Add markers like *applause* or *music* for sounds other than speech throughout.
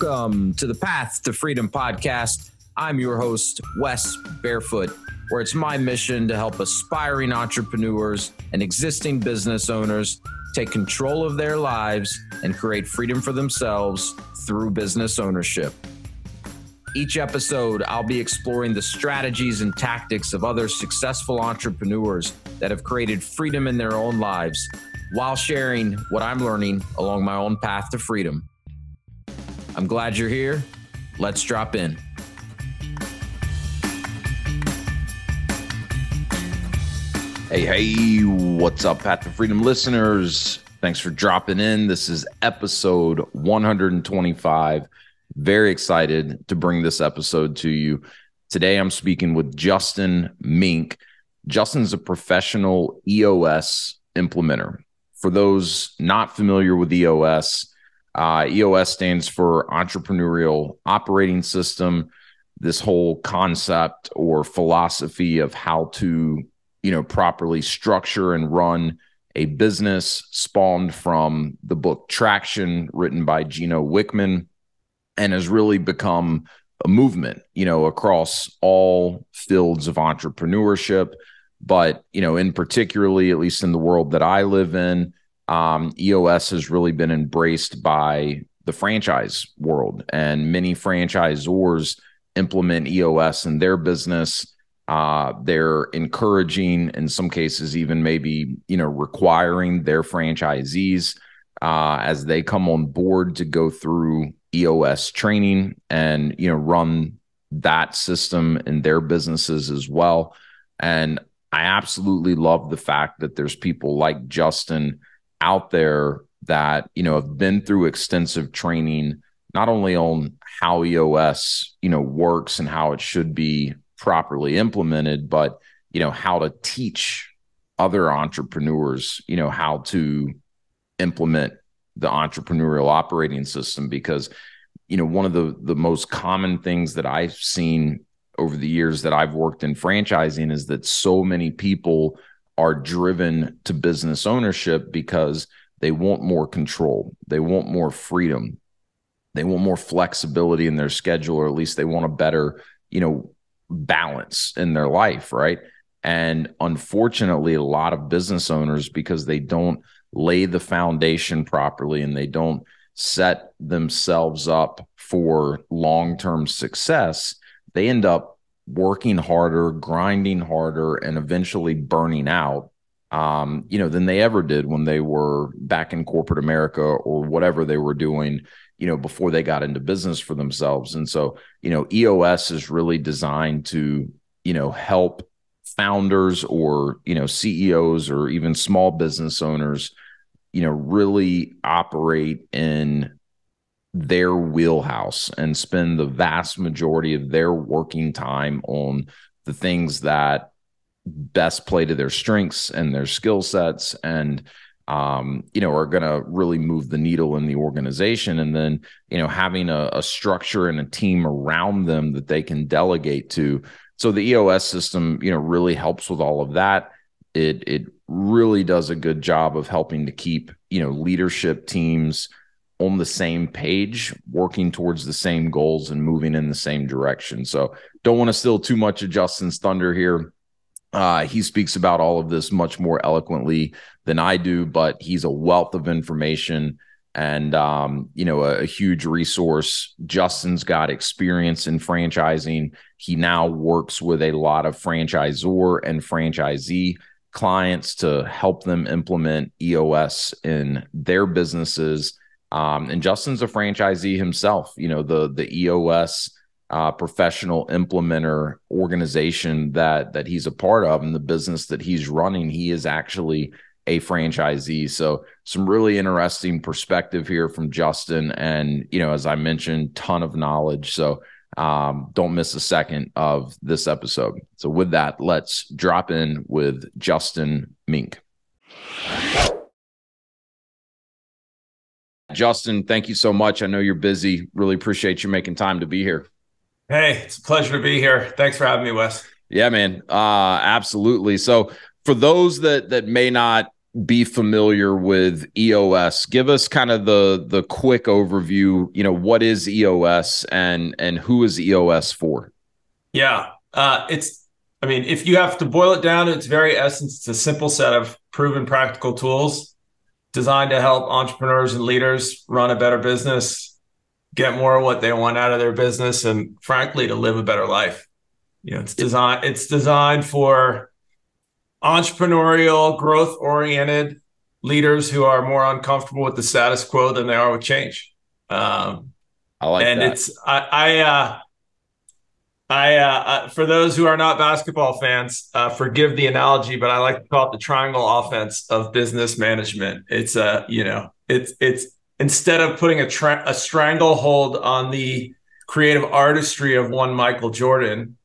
Welcome to the Path to Freedom podcast. I'm your host, Wes Barefoot, where it's my mission to help aspiring entrepreneurs and existing business owners take control of their lives and create freedom for themselves through business ownership. Each episode, I'll be exploring the strategies and tactics of other successful entrepreneurs that have created freedom in their own lives while sharing what I'm learning along my own path to freedom. I'm glad you're here. Let's drop in. Hey, hey, what's up, Path to Freedom listeners? Thanks for dropping in. This is episode 125. Very excited to bring this episode to you. Today, I'm speaking with Justin Mink. Justin's a professional EOS implementer. For those not familiar with EOS, uh, EOS stands for Entrepreneurial Operating System. This whole concept or philosophy of how to you know properly structure and run a business spawned from the book traction written by gino wickman and has really become a movement you know across all fields of entrepreneurship but you know in particularly at least in the world that i live in um, eos has really been embraced by the franchise world and many franchisors implement eos in their business uh, they're encouraging, in some cases, even maybe you know requiring their franchisees uh, as they come on board to go through EOS training and you know run that system in their businesses as well. And I absolutely love the fact that there's people like Justin out there that you know have been through extensive training not only on how EOS you know works and how it should be properly implemented, but you know how to teach other entrepreneurs, you know how to implement the entrepreneurial operating system. Because you know one of the the most common things that I've seen over the years that I've worked in franchising is that so many people are driven to business ownership because they want more control. They want more freedom. They want more flexibility in their schedule, or at least they want a better, you know, balance in their life, right? And unfortunately, a lot of business owners, because they don't lay the foundation properly and they don't set themselves up for long term success, they end up working harder, grinding harder, and eventually burning out. Um, you know, than they ever did when they were back in corporate America or whatever they were doing, you know, before they got into business for themselves. And so, you know, EOS is really designed to, you know, help founders or, you know, CEOs or even small business owners, you know, really operate in their wheelhouse and spend the vast majority of their working time on the things that best play to their strengths and their skill sets and um, you know, are going to really move the needle in the organization. And then, you know, having a, a, structure and a team around them that they can delegate to. So the EOS system, you know, really helps with all of that. It it really does a good job of helping to keep you know leadership teams on the same page, working towards the same goals and moving in the same direction. So don't want to steal too much of Justin's thunder here. Uh, he speaks about all of this much more eloquently than I do, but he's a wealth of information and um, you know a, a, huge resource. Justin's got experience in franchising. He now works with a lot of franchisor and franchisee clients to help them implement EOS in their businesses. Um, and Justin's a franchisee himself. You know the the EOS uh, professional implementer organization that that he's a part of and the business that he's running. He is actually a franchisee. So some really interesting perspective here from Justin, and you know, as I mentioned, ton of knowledge. So um, don't miss a second of this episode. So with that, let's drop in with Justin Mink. Justin, thank you so much. I know you're busy. Really appreciate you making time to be here. Hey, it's a pleasure to be here. Thanks for having me, Wes. Yeah, man. Uh, absolutely. So for those that that may not be familiar with EOS, give us kind of the the quick overview. You know, what is EOS and and who is EOS for? Yeah, uh, it's. I mean, if you have to boil it down its very essence, it's a simple set of proven practical tools designed to help entrepreneurs and leaders run a better business, get more of what they want out of their business, and frankly, to live a better life. You know, it's designed. It's designed for entrepreneurial, growth oriented leaders who are more uncomfortable with the status quo than they are with change. Um, I like and that. it's I I uh, I uh, for those who are not basketball fans, uh, forgive the analogy, but I like to call it the triangle offense of business management. It's a uh, you know it's it's instead of putting a tra- a stranglehold on the creative artistry of one Michael Jordan,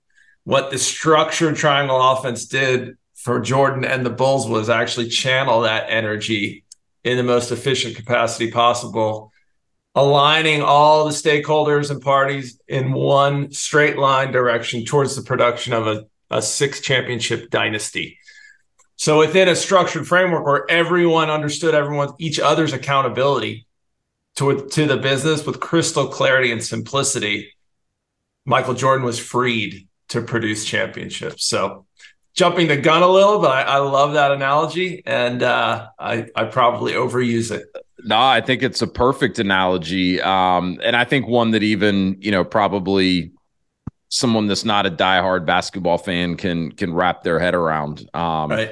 what the structured triangle offense did for Jordan and the Bulls was actually channel that energy in the most efficient capacity possible, aligning all the stakeholders and parties in one straight line direction towards the production of a, a six championship dynasty. So within a structured framework where everyone understood everyone each other's accountability to, to the business with crystal clarity and simplicity, Michael Jordan was freed to produce championships. So jumping the gun a little, but I, I love that analogy, and uh, I I probably overuse it. No, I think it's a perfect analogy, um, and I think one that even you know probably someone that's not a diehard basketball fan can can wrap their head around. Um, right.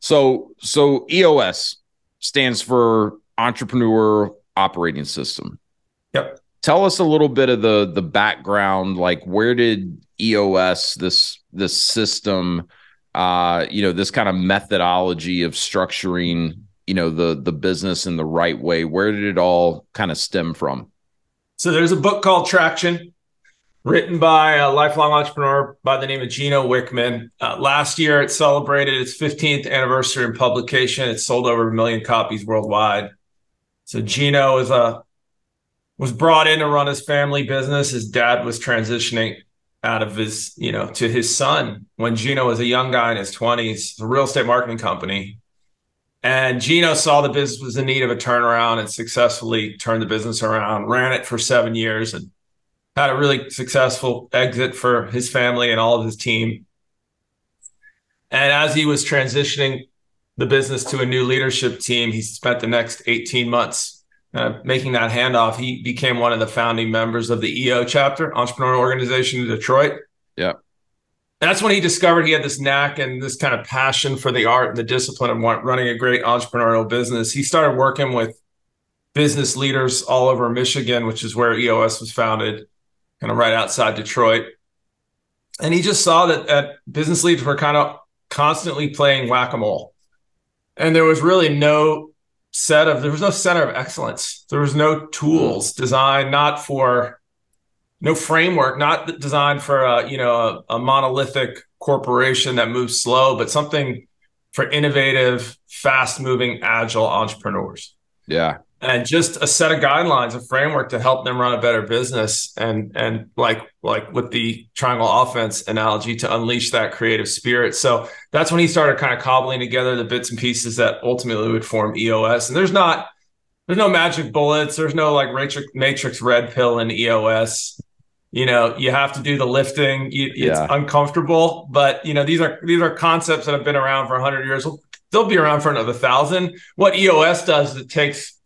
So so EOS stands for Entrepreneur Operating System. Yep. Tell us a little bit of the the background. Like, where did EOS this this system? uh, you know, this kind of methodology of structuring, you know, the the business in the right way. Where did it all kind of stem from? So there's a book called Traction, written by a lifelong entrepreneur by the name of Gino Wickman. Uh, last year, it celebrated its 15th anniversary in publication. It sold over a million copies worldwide. So Gino is a was brought in to run his family business. His dad was transitioning out of his, you know, to his son when Gino was a young guy in his 20s, a real estate marketing company. And Gino saw the business was in need of a turnaround and successfully turned the business around, ran it for seven years and had a really successful exit for his family and all of his team. And as he was transitioning the business to a new leadership team, he spent the next 18 months uh, making that handoff, he became one of the founding members of the EO chapter, Entrepreneurial Organization in Detroit. Yeah. That's when he discovered he had this knack and this kind of passion for the art and the discipline of running a great entrepreneurial business. He started working with business leaders all over Michigan, which is where EOS was founded, kind of right outside Detroit. And he just saw that, that business leaders were kind of constantly playing whack a mole. And there was really no set of there was no center of excellence. There was no tools designed not for no framework, not designed for a you know a, a monolithic corporation that moves slow, but something for innovative, fast moving, agile entrepreneurs. Yeah and just a set of guidelines, a framework to help them run a better business, and and like like with the triangle offense analogy to unleash that creative spirit. So that's when he started kind of cobbling together the bits and pieces that ultimately would form EOS. And there's not there's no magic bullets. There's no like matrix, matrix red pill in EOS. You know, you have to do the lifting. You, it's yeah. uncomfortable, but you know these are these are concepts that have been around for 100 years. They'll be around for another thousand. What EOS does is it takes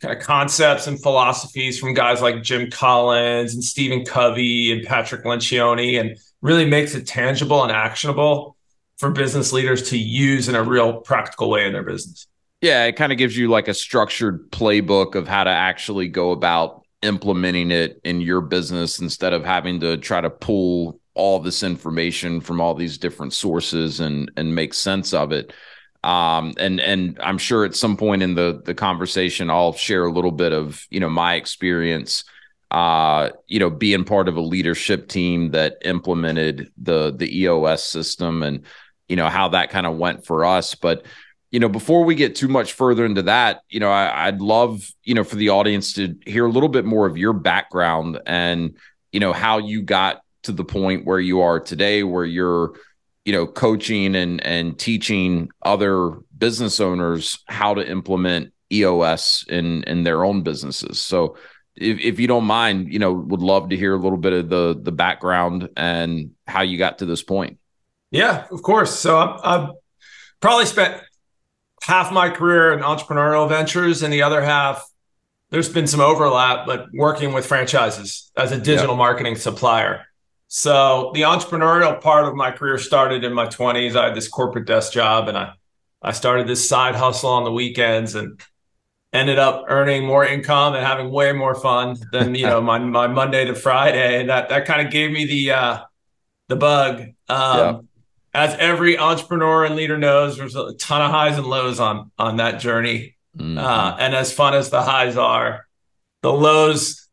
kind of concepts and philosophies from guys like Jim Collins and Stephen Covey and Patrick Lencioni and really makes it tangible and actionable for business leaders to use in a real practical way in their business. Yeah, it kind of gives you like a structured playbook of how to actually go about implementing it in your business instead of having to try to pull all this information from all these different sources and and make sense of it. Um, and and I'm sure at some point in the the conversation I'll share a little bit of you know my experience uh, you know being part of a leadership team that implemented the the EOS system and you know how that kind of went for us. But you know before we get too much further into that you know I, I'd love you know for the audience to hear a little bit more of your background and you know how you got to the point where you are today where you're you know coaching and and teaching other business owners how to implement EOS in in their own businesses. So if, if you don't mind, you know, would love to hear a little bit of the the background and how you got to this point. Yeah, of course. So I've, I've probably spent half my career in entrepreneurial ventures, and the other half there's been some overlap, but working with franchises as a digital yep. marketing supplier. So the entrepreneurial part of my career started in my 20s. I had this corporate desk job, and I I started this side hustle on the weekends, and ended up earning more income and having way more fun than you know *laughs* my my Monday to Friday, and that that kind of gave me the uh, the bug. Um, yeah. As every entrepreneur and leader knows, there's a ton of highs and lows on on that journey, mm-hmm. uh, and as fun as the highs are, the lows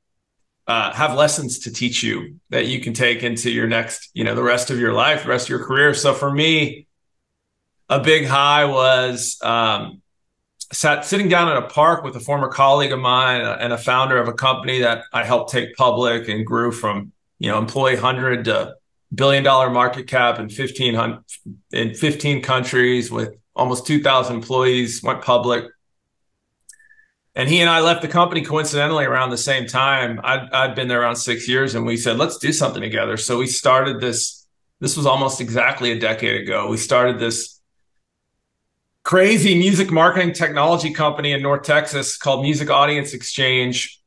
uh, have lessons to teach you that you can take into your next, you know, the rest of your life, the rest of your career. So for me, a big high was um, sat sitting down in a park with a former colleague of mine and a founder of a company that I helped take public and grew from you know employee hundred to billion dollar market cap in 15 in 15 countries with almost 2000 employees went public. And he and I left the company coincidentally around the same time. I'd, I'd been there around six years and we said let's do something together. So we started this this was almost exactly a decade ago. We started this crazy music marketing technology company in North Texas called Music Audience Exchange,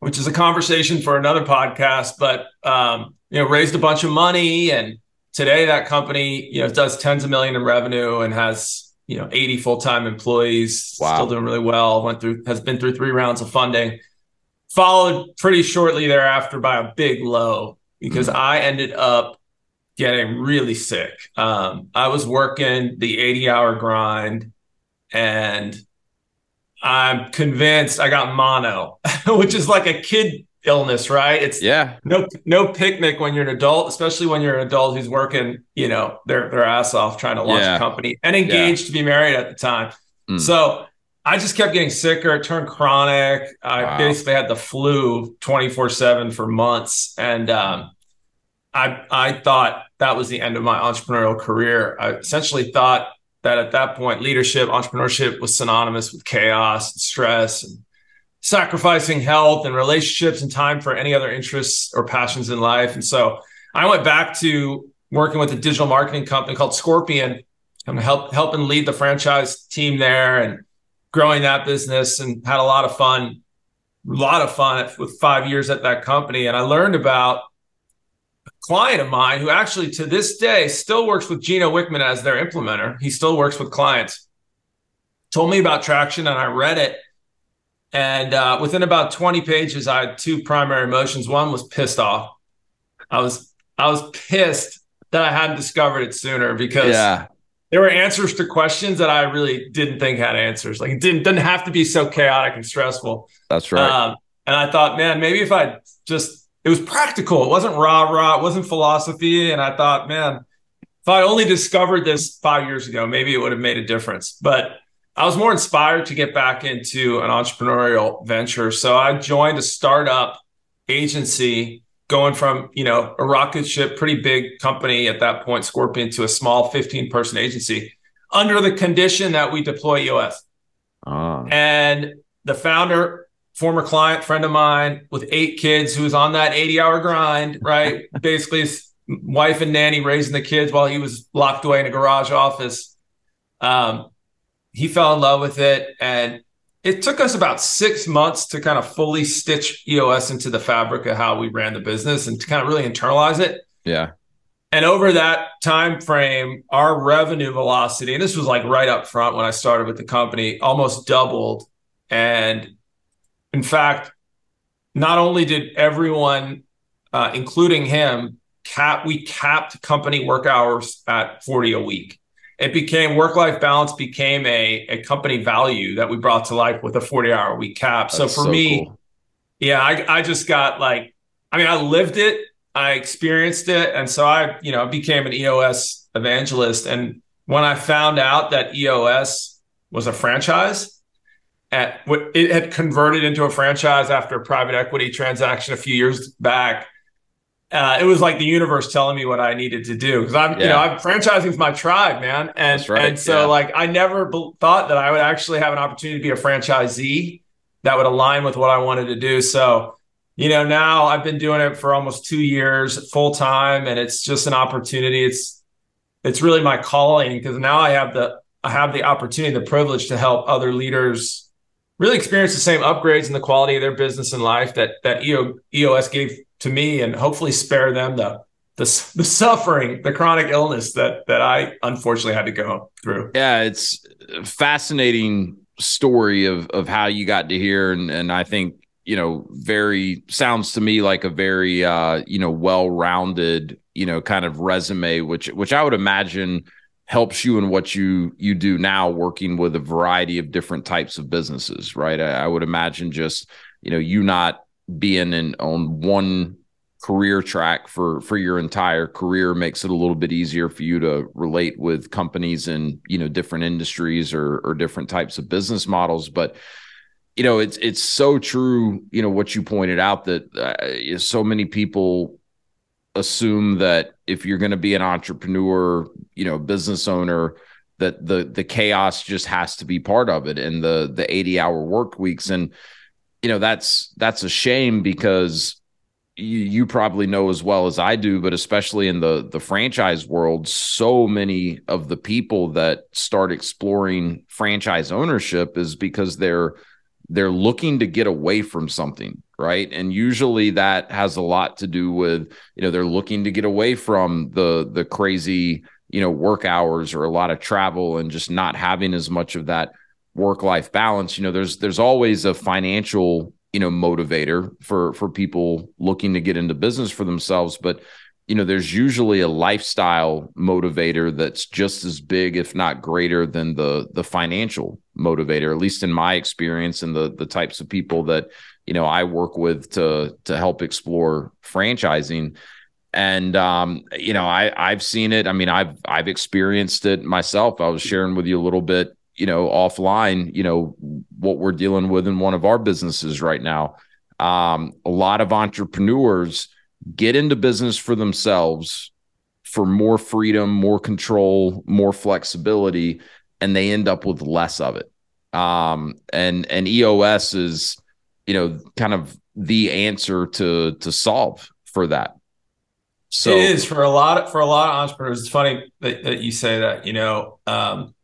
which is a conversation for another podcast. But um, you know, raised a bunch of money, and today that company you know does tens of million in revenue and has you know 80 full time employees. Wow. Still doing really well. Went through has been through three rounds of funding. Followed pretty shortly thereafter by a big low because mm-hmm. I ended up getting really sick. Um, I was working the 80 hour grind and I'm convinced I got mono, *laughs* which is like a kid illness, right? It's yeah, no no picnic when you're an adult, especially when you're an adult who's working, you know, their their ass off trying to launch yeah. a company and engaged yeah. to be married at the time. Mm. So I just kept getting sicker. It turned chronic. I wow. basically had the flu 24 seven for months. And um, I I thought that was the end of my entrepreneurial career. I essentially thought that at that point, leadership, entrepreneurship was synonymous with chaos and stress and sacrificing health and relationships and time for any other interests or passions in life. And so I went back to working with a digital marketing company called Scorpion um, and help helping lead the franchise team there and growing that business and had a lot of fun, a lot of fun with five years at that company. And I learned about a client of mine who actually to this day still works with Gino Wickman as their implementer. He still works with clients. Told me about traction and I read it. And uh, within about 20 pages, I had two primary emotions. One was pissed off. I was I was pissed that I hadn't discovered it sooner because yeah. there were answers to questions that I really didn't think had answers. Like it didn't didn't have to be so chaotic and stressful. That's right. Um, and I thought, man, maybe if I just it was practical. It wasn't rah rah. It wasn't philosophy. And I thought, man, if I only discovered this five years ago, maybe it would have made a difference. But I was more inspired to get back into an entrepreneurial venture. So I joined a startup agency going from, you know, a rocket ship, pretty big company at that point, Scorpion, to a small 15 person agency under the condition that we deploy EOS. Oh. And the founder former client friend of mine with eight kids who was on that 80 hour grind, right? *laughs* Basically, his wife and nanny raising the kids while he was locked away in a garage office. Um, he fell in love with it. And it took us about six months to kind of fully stitch EOS into the fabric of how we ran the business and to kind of really internalize it. Yeah. And over that time frame, our revenue velocity, and this was like right up front when I started with the company, almost doubled. And in fact, not only did everyone, uh, including him, cap we capped company work hours at 40 a week. It became work life balance became a, a company value that we brought to life with a 40 hour week cap. That's so for so me, cool. yeah, I, I just got like, I mean, I lived it, I experienced it. And so I, you know, became an EOS evangelist. And when I found out that EOS was a franchise, at what it had converted into a franchise after a private equity transaction a few years back. Uh, it was like the universe telling me what I needed to do because I'm, yeah. you know, I'm franchising with my tribe, man, and right. and so yeah. like I never be- thought that I would actually have an opportunity to be a franchisee that would align with what I wanted to do. So, you know, now I've been doing it for almost two years full time, and it's just an opportunity. It's it's really my calling because now I have the I have the opportunity, the privilege to help other leaders really experience the same upgrades in the quality of their business and life that that EO, EOS gave to me and hopefully spare them the the, the suffering, the chronic illness that that I unfortunately had to go through. Yeah, it's fascinating story of of how you got to here, and and I think you know very sounds to me like a very uh you know well rounded you know kind of resume, which which I would imagine helps you in what you you do now, working with a variety of different types of businesses, right? I, I would imagine just you know you not being in on one career track for for your entire career makes it a little bit easier for you to relate with companies in you know different industries or or different types of business models. But you know it's it's so true you know what you pointed out that uh, so many people assume that if you're going to be an entrepreneur you know business owner that the the chaos just has to be part of it and the the 80 hour work weeks. And you know that's that's a shame because you, you probably know as well as I do, but especially in the the franchise world, so many of the people that start exploring franchise ownership is because they're they're looking to get away from something right? And usually that has a lot to do with you know they're looking to get away from the the crazy you know work hours or a lot of travel and just not having as much of that work life balance you know there's there's always a financial you know motivator for for people looking to get into business for themselves. But you know there's usually a lifestyle motivator that's just as big if not greater than the the financial motivator at least in my experience and the the types of people that you know I work with to to help explore franchising. And um you know I I've seen it. I mean I've I've experienced it myself. I was sharing with you a little bit you know offline you know what we're dealing with in one of our businesses right now. Um, a lot of entrepreneurs get into business for themselves for more freedom more control more flexibility and they end up with less of it. Um, and and eos is you know kind of the answer to to solve for that. So it is. For a lot of, for a lot of entrepreneurs it's funny that, that you say that you know um,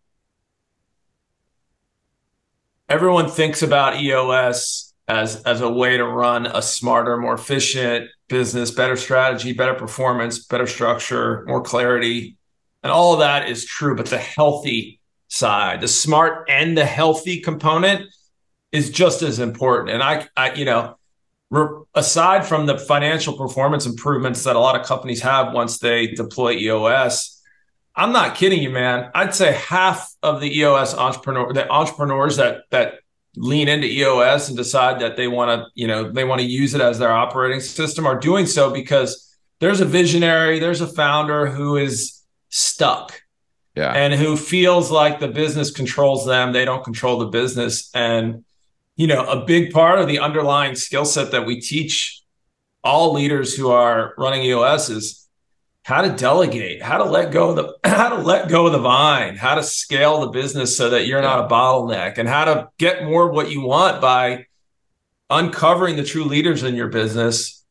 everyone thinks about EOS as as a way to run a smarter, more efficient business, better strategy, better performance, better structure, more clarity. And all of that is true, but the healthy side, the smart and the healthy component is just as important. And I, I you know, re- aside from the financial performance improvements that a lot of companies have once they deploy EOS, I'm not kidding you, man. I'd say half of the EOS entrepreneur, the entrepreneurs that that lean into EOS and decide that they want to, you know, they want to use it as their operating system are doing so because there's a visionary, there's a founder who is stuck. Yeah. And who feels like the business controls them, they don't control the business and you know, a big part of the underlying skill set that we teach all leaders who are running EOS is how to delegate, how to let go of the *clears throat* how to let go of the vine, how to scale the business so that you're not a bottleneck, and how to get more of what you want by uncovering the true leaders in your business,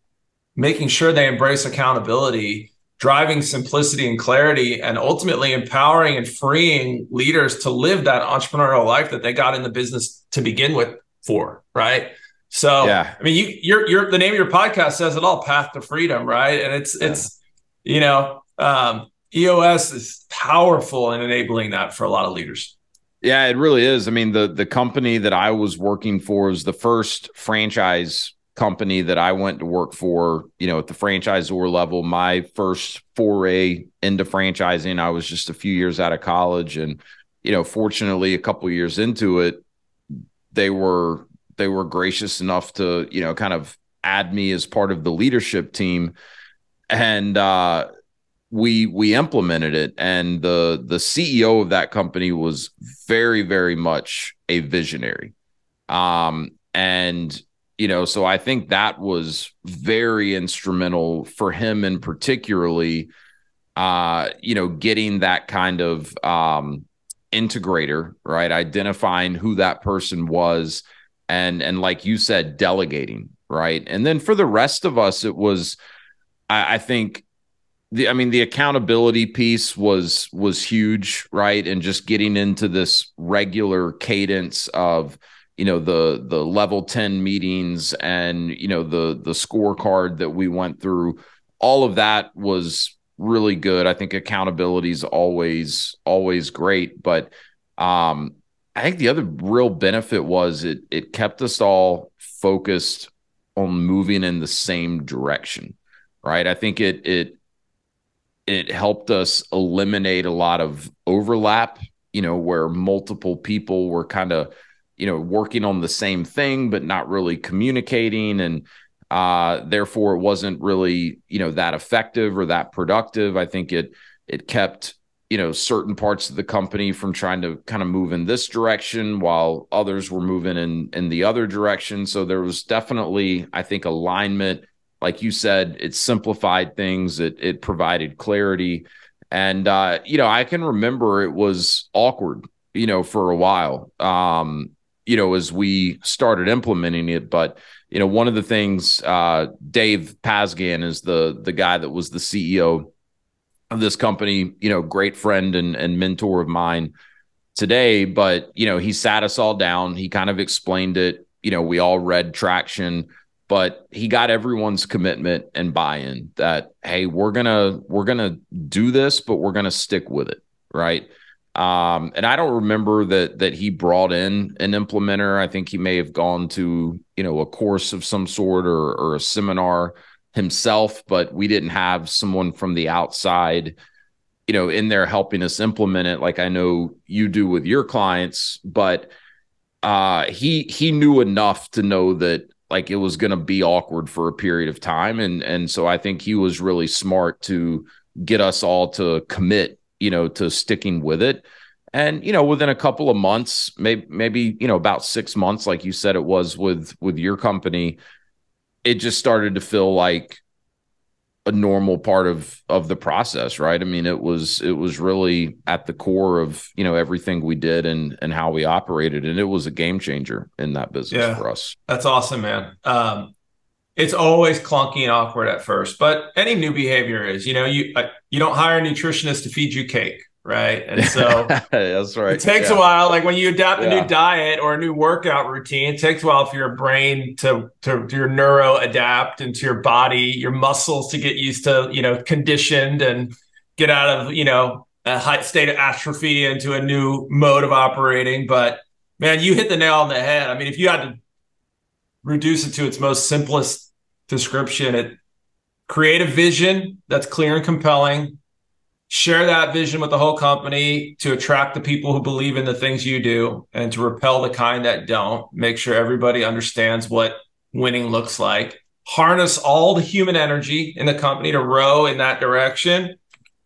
making sure they embrace accountability, driving simplicity and clarity, and ultimately empowering and freeing leaders to live that entrepreneurial life that they got in the business to begin with for, right? So yeah. I mean you you're you're the name of your podcast says it all, Path to Freedom, right? And it's yeah. it's you know, um, EOS is powerful in enabling that for a lot of leaders. Yeah, it really is. I mean, the the company that I was working for was the first franchise company that I went to work for, you know, at the franchisor level. My first foray into franchising, I was just a few years out of college and you know, fortunately a couple years into it, they were they were gracious enough to, you know, kind of add me as part of the leadership team and uh, we we implemented it and the the ceo of that company was very very much a visionary um and you know, so I think that was very instrumental for him and particularly uh, you know, getting that kind of um integrator, right? Identifying who that person was and and like you said, delegating, right? And then for the rest of us, it was I, I think the I mean the accountability piece was was huge, right? And just getting into this regular cadence of you know the the level 10 meetings and you know the the scorecard that we went through all of that was really good. I think accountability is always always great. But um i think the other real benefit was it it kept us all focused on moving in the same direction right i think it it it helped us eliminate a lot of overlap, you know, where multiple people were kind of, you know, working on the same thing, but not really communicating. And uh, therefore it wasn't really, you know, that effective or that productive. I think it, it kept, you know, certain parts of the company from trying to kind of move in this direction while others were moving in, in the other direction. So there was definitely, I think, alignment like you said, it simplified things. It it provided clarity, and uh, you know I can remember it was awkward, you know, for a while. Um, you know, as we started implementing it, but you know, one of the things uh, Dave Pasgan is the the guy that was the CEO of this company. You know, great friend and and mentor of mine today. But you know, he sat us all down. He kind of explained it. You know, we all read traction but he got everyone's commitment and buy-in that hey we're gonna we're gonna do this but we're gonna stick with it right? Um, and i don't remember that that he brought in an implementer. I think he may have gone to you know a course of some sort or, or a seminar himself but we didn't have someone from the outside you know in there helping us implement it like i know you do with your clients but uh, he he knew enough to know that like it was going to be awkward for a period of time and and so I think he was really smart to get us all to commit, you know, to sticking with it. And you know, within a couple of months, maybe maybe you know about 6 months like you said it was with with your company, it just started to feel like a normal part of of the process right? I mean it was it was really at the core of you know everything we did and and how we operated. And it was a game changer in that business yeah, for us. That's awesome man. Um it's always clunky and awkward at first but any new behavior is you know you uh, you don't hire a nutritionist to feed you cake right? And *laughs* so that's right. It takes yeah. a while. Like when you adapt a new diet or a new workout routine, it takes a while for your brain to, to, to your neuro adapt into your body, your muscles to get used to, you know, conditioned and get out of, you know, a high state of atrophy into a new mode of operating. But man, you hit the nail on the head. I mean, if you had to reduce it to its most simplest description, it create a vision that's clear and compelling share that vision with the whole company to attract the people who believe in the things you do and to repel the kind that don't. Make sure everybody understands what winning looks like. Harness all the human energy in the company to row in that direction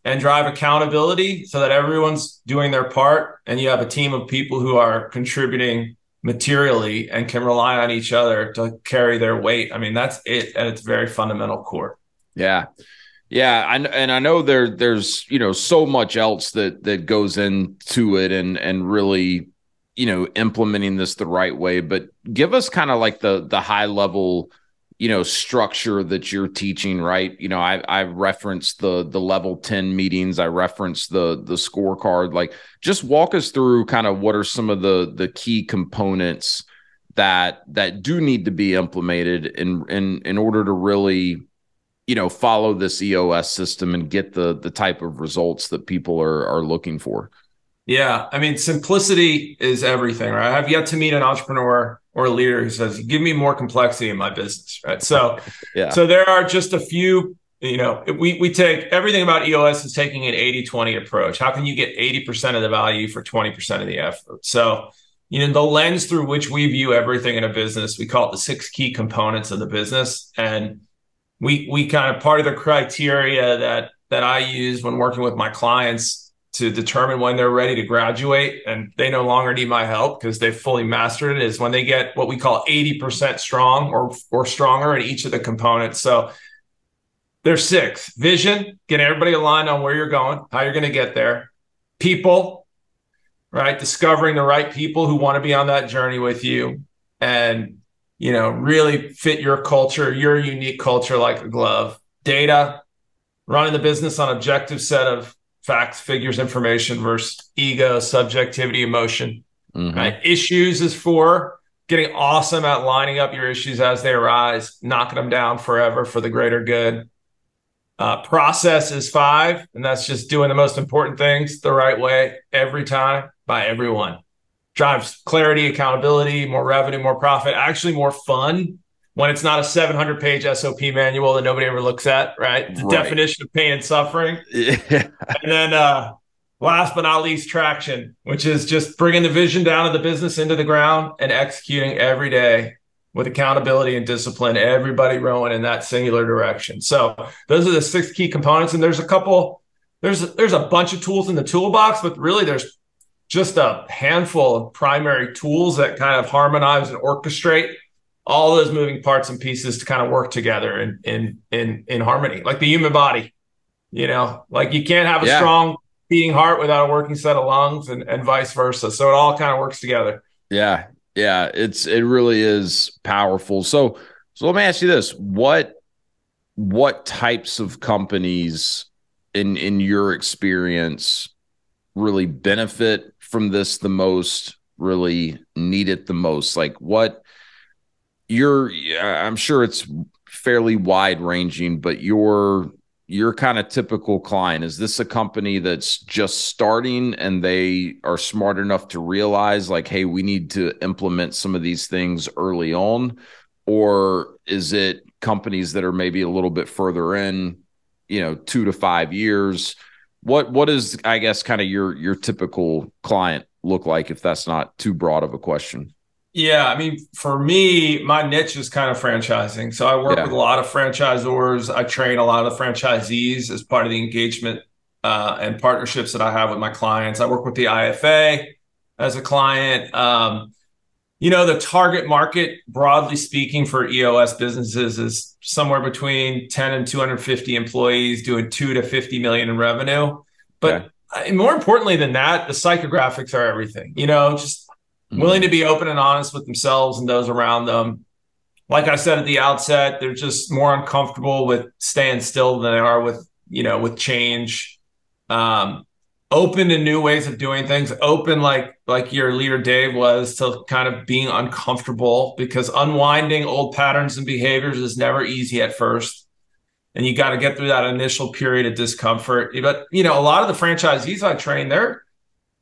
and drive accountability so that everyone's doing their part and you have a team of people who are contributing materially and can rely on each other to carry their weight. I mean, that's it at its very fundamental core. Yeah. Yeah, and and I know there there's you know so much else that that goes into it and and really you know implementing this the right way. But give us kind of like the the high level you know structure that you're teaching right you know i i referenced the the level 10 meetings i referenced the the scorecard like just walk us through kind of what are some of the the key components that that do need to be implemented in in in order to really you know follow this EOS system and get the the type of results that people are are looking for. Yeah, I mean simplicity is everything, right? I've yet to meet an entrepreneur or a leader who says, "Give me more complexity in my business," right? So, *laughs* yeah. So there are just a few you know we, we take everything about eos is taking an 80-20 approach how can you get 80% of the value for 20% of the effort so you know the lens through which we view everything in a business we call it the six key components of the business and we we kind of part of the criteria that that I use when working with my clients to determine when they're ready to graduate and they no longer need my help because they've fully mastered it is when they get what we call 80% strong or or stronger in each of the components. So there's six. Vision, getting everybody aligned on where you're going, how you're going to get there. People, right? Discovering the right people who want to be on that journey with you and you know, really fit your culture, your unique culture like a glove. Data, running the business on objective set of facts, figures, information versus ego, subjectivity, emotion. Mm-hmm. Right? Issues is for getting awesome at lining up your issues as they arise, knocking them down forever for the greater good. Uh, process is five, and that's just doing the most important things the right way every time by everyone. Drives clarity, accountability, more revenue, more profit, actually more fun when it's not a 700 page SOP manual that nobody ever looks at, right? The right. definition of pain and suffering. Yeah. And then uh, last but not least, traction, which is just bringing the vision down of the business into the ground and executing every day with accountability and discipline, everybody rowing in that singular direction. So those are the six key components. And there's a couple, there's there's a bunch of tools in the toolbox, but really there's just a handful of primary tools that kind of harmonize and orchestrate all those moving parts and pieces to kind of work together in in in in harmony, like the human body. You know, like you can't have a yeah. strong beating heart without a working set of lungs, and and vice versa. So it all kind of works together. Yeah, yeah, it's it really is powerful. So so let me ask you this: what what types of companies in in your experience really benefit from this the most? Really need it the most? Like what? you're i'm sure it's fairly wide ranging but your your kind of typical client is this a company that's just starting and they are smart enough to realize like hey we need to implement some of these things early on or is it companies that are maybe a little bit further in you know 2 to 5 years what what is i guess kind of your your typical client look like if that's not too broad of a question yeah, I mean, for me, my niche is kind of franchising. So I work yeah. with a lot of franchisors. I train a lot of franchisees as part of the engagement uh, and partnerships that I have with my clients. I work with the IFA as a client. Um, you know, the target market, broadly speaking, for EOS businesses is somewhere between 10 and 250 employees doing two to 50 million in revenue. But okay. more importantly than that, the psychographics are everything. You know, just mm-hmm. willing to be open and honest with themselves and those around them. Like I said at the outset, they're just more uncomfortable with staying still than they are with, you know, with change. Um, open to new ways of doing things, open like like your leader Dave was to kind of being uncomfortable because unwinding old patterns and behaviors is never easy at first. And you got to get through that initial period of discomfort. But you know, a lot of the franchisees I train, they're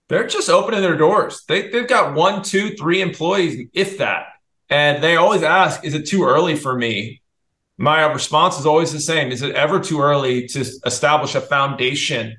they're just opening their doors. They, they've got one, two, three employees, if that. And they always ask, is it too early for me? My response is always the same. Is it ever too early to establish a foundation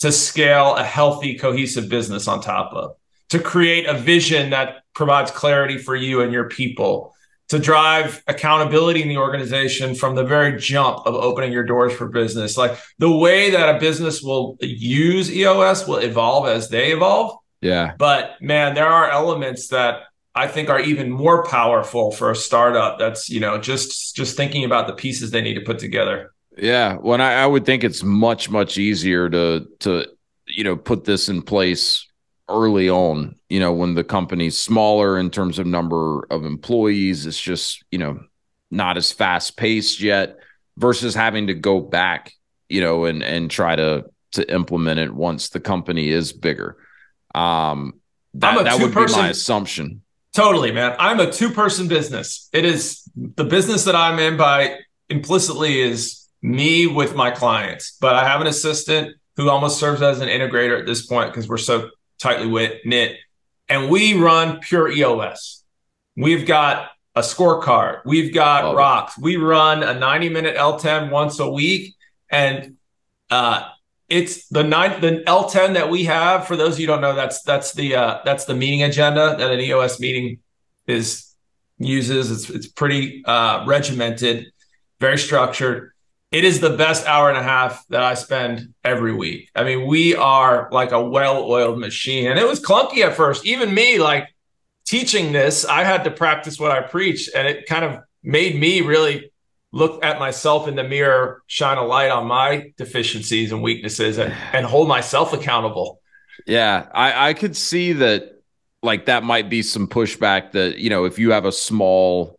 to scale a healthy, cohesive business on top of? To create a vision that provides clarity for you and your people, to drive accountability in the organization from the very jump of opening your doors for business. Like the way that a business will use EOS will evolve as they evolve. Yeah. But man, there are elements that I think are even more powerful for a startup that's, you know, just just thinking about the pieces they need to put together. Yeah. When I, I would think it's much, much easier to to, you know, put this in place early on, you know, when the company's smaller in terms of number of employees, it's just, you know, not as fast paced yet versus having to go back, you know, and and try to to implement it once the company is bigger. Um that, that would be my assumption. Totally, man. I'm a two person business. It is the business that I'm in by implicitly is me with my clients, but I have an assistant who almost serves as an integrator at this point because we're so tightly knit, and we run pure EOS. We've got a scorecard. We've got rocks. We run a 90 minute L10 once a week. And uh, it's the nine the L10 that we have. For those of you don't know, that's that's the uh, that's the meeting agenda that an EOS meeting is uses. It's it's pretty uh, regimented, very structured it is the best hour and a half that I spend every week. I mean, we are like a well-oiled machine, and it was clunky at first. Even me, like teaching this, I had to practice what I preach, and it kind of made me really look at myself in the mirror, shine a light on my deficiencies and weaknesses, and, and hold myself accountable. Yeah, I, I could see that. Like that might be some pushback that you know if you have a small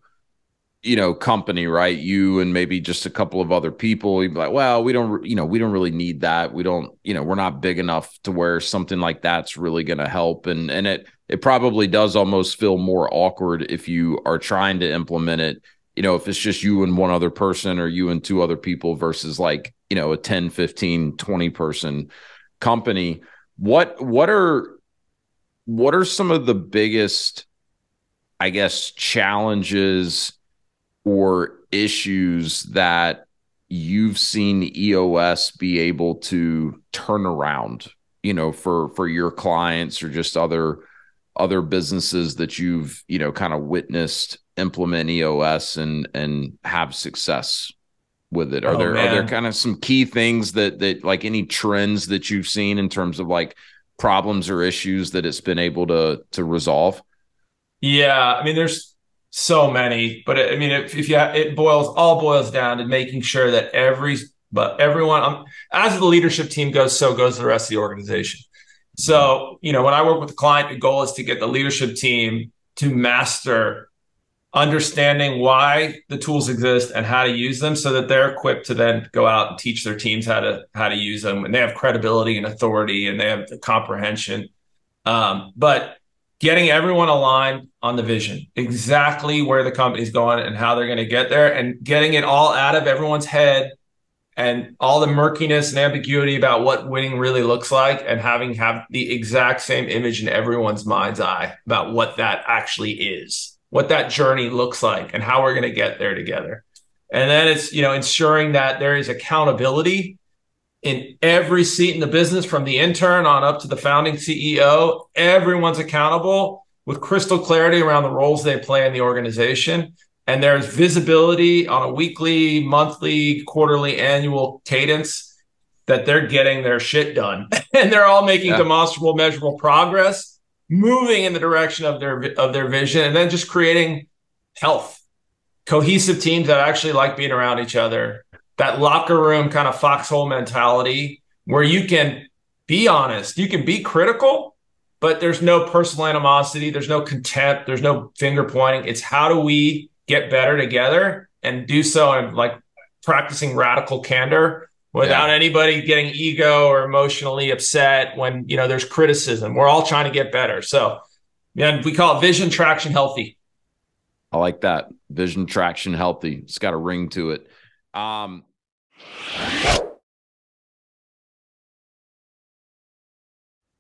you know company right? You and maybe just a couple of other people you'd be like well we don't you know we don't really need that. We don't you know we're not big enough to where something like that's really going to help. And and it it probably does almost feel more awkward if you are trying to implement it you know if it's just you and one other person or you and two other people versus like you know a 10 15 20 person company. What what are what are some of the biggest i guess challenges or issues that you've seen EOS be able to turn around, you know, for for your clients or just other other businesses that you've, you know, kind of witnessed implement EOS and and have success with it? Are oh, there man. are there kind of some key things that that like any trends that you've seen in terms of like problems or issues that it's been able to to resolve? Yeah, I mean there's so many, but I mean, if, if you it boils all boils down to making sure that every but everyone um, as the leadership team goes, so goes the rest of the organization. So you know, when I work with the client, the goal is to get the leadership team to master understanding why the tools exist and how to use them so that they're equipped to then go out and teach their teams how to how to use them and they have credibility and authority and they have the comprehension um, but getting everyone aligned on the vision, exactly where the company's going and how they're going to get there, and getting it all out of everyone's head and all the murkiness and ambiguity about what winning really looks like and having have the exact same image in everyone's mind's eye about what that actually is what that journey looks like and how we're going to get there together. And then it's you know ensuring that there is accountability in every seat in the business from the intern on up to the founding CEO. Everyone's accountable with crystal clarity around the roles they play in the organization. And there's visibility on a weekly, monthly, quarterly, annual cadence that they're getting their shit done. *laughs* and they're all making yeah. demonstrable, measurable progress, moving in the direction of their of their vision, and then just creating health, cohesive teams that actually like being around each other that locker room kind of foxhole mentality where you can be honest, you can be critical, but there's no personal animosity, there's no contempt, there's no finger pointing. It's how do we get better together and do so and like practicing radical candor without yeah. anybody getting ego or emotionally upset when you know there's criticism. We're all trying to get better. So, yeah, we call it vision traction healthy. I like that. Vision traction healthy. It's got a ring to it. Um,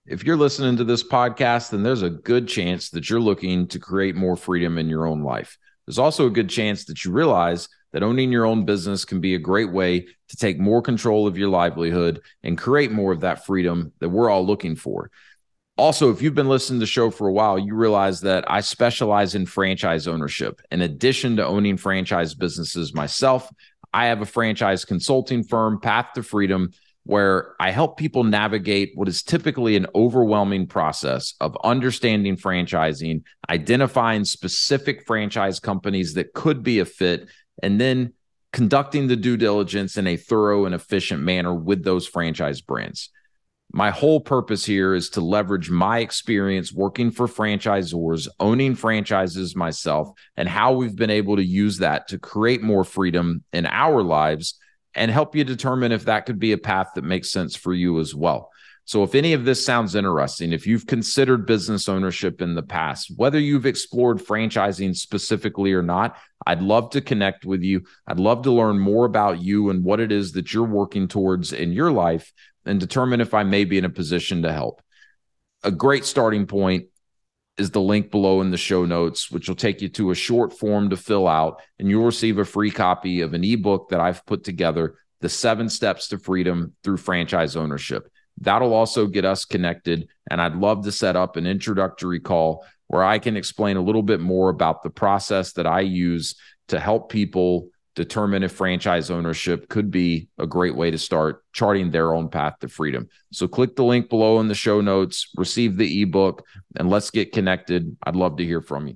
if you're listening to this podcast, then there's a good chance that you're looking to create more freedom in your own life. There's also a good chance that you realize that owning your own business can be a great way to take more control of your livelihood and create more of that freedom that we're all looking for. Also, if you've been listening to the show for a while, you realize that I specialize in franchise ownership. In addition to owning franchise businesses myself, I have a franchise consulting firm, Path to Freedom, where I help people navigate what is typically an overwhelming process of understanding franchising, identifying specific franchise companies that could be a fit, and then conducting the due diligence in a thorough and efficient manner with those franchise brands. My whole purpose here is to leverage my experience working for franchisors, owning franchises myself, and how we've been able to use that to create more freedom in our lives and help you determine if that could be a path that makes sense for you as well. So, if any of this sounds interesting, if you've considered business ownership in the past, whether you've explored franchising specifically or not, I'd love to connect with you. I'd love to learn more about you and what it is that you're working towards in your life and determine if I may be in a position to help. A great starting point is the link below in the show notes, which will take you to a short form to fill out, and you'll receive a free copy of an ebook that I've put together The Seven Steps to Freedom Through Franchise Ownership. That'll also get us connected. And I'd love to set up an introductory call where I can explain a little bit more about the process that I use to help people determine if franchise ownership could be a great way to start charting their own path to freedom. So click the link below in the show notes, receive the ebook, and let's get connected. I'd love to hear from you.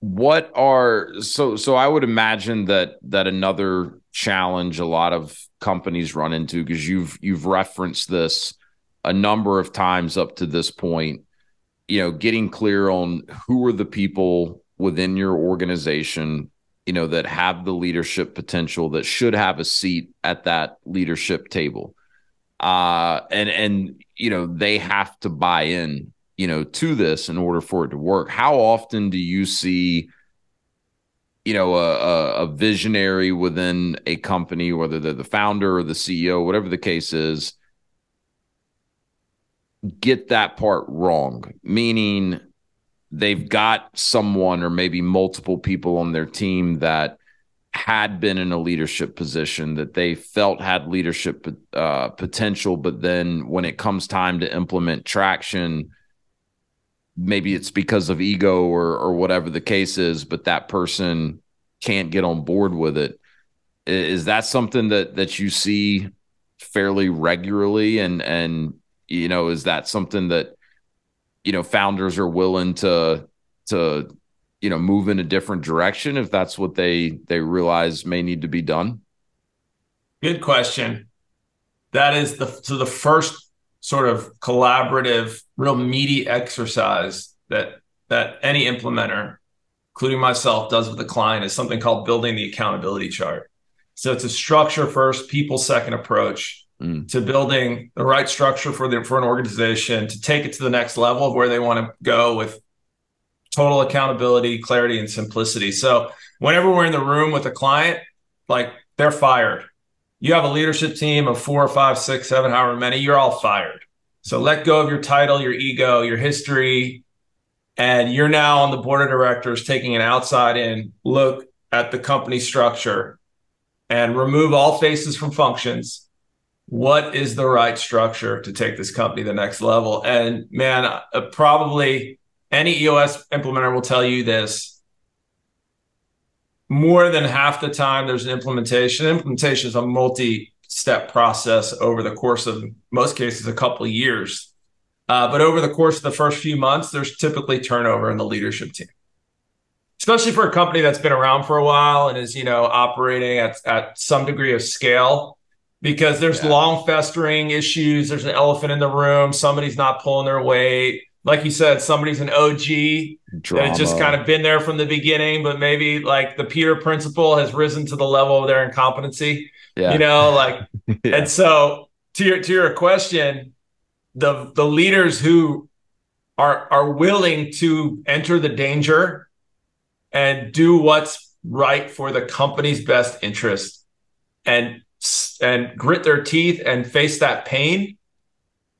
What are so so I would imagine that that another challenge a lot of companies run into because you've you've referenced this a number of times up to this point you know, getting clear on who are the people within your organization, you know, that have the leadership potential that should have a seat at that leadership table. Uh, and and you know, they have to buy in, you know, to this in order for it to work. How often do you see you know a, a, a visionary within a company whether they're the founder or the ceo whatever the case is get that part wrong, meaning they've got someone or maybe multiple people on their team that had been in a leadership position that they felt had leadership uh, potential, but then when it comes time to implement traction, maybe it's because of ego or or whatever the case is, but that person can't get on board with it. Is that something that that you see fairly regularly and and you know is that something that you know founders are willing to to you know move in a different direction if that's what they they realize may need to be done? Good question. That is the so the first sort of collaborative real meaty exercise that that any implementer including myself does with the client is something called building the accountability chart. So it's a structure first people second approach mm. to building the right structure for the for an organization to take it to the next level of where they want to go with total accountability, clarity, and simplicity. So whenever we're in the room with a client, like they're fired. You have a leadership team of four, five, six, seven, however many, you're all fired. So let go of your title, your ego, your history, and you're now on the board of directors taking an outside in look at the company structure and remove all faces from functions what is the right structure to take this company to the next level? And man, uh, probably any EOS implementer will tell you this. More than half the time, there's an implementation. Implementation is a multi-step process over the course of most cases a couple years. Uh, but over the course of the first few months, there's typically turnover in the leadership team, especially for a company that's been around for a while and is you know operating at at some degree of scale because there's yeah. long festering issues. There's an elephant in the room. Somebody's not pulling their weight. Like you said, somebody's an OG Drama. that just kind of been there from the beginning, but maybe like the Peter principle has risen to the level of their incompetency. Yeah. You know, like, *laughs* yeah. and so to your to your question, the the leaders who are are willing to enter the danger and do what's right for the company's best interest and and grit their teeth and face that pain,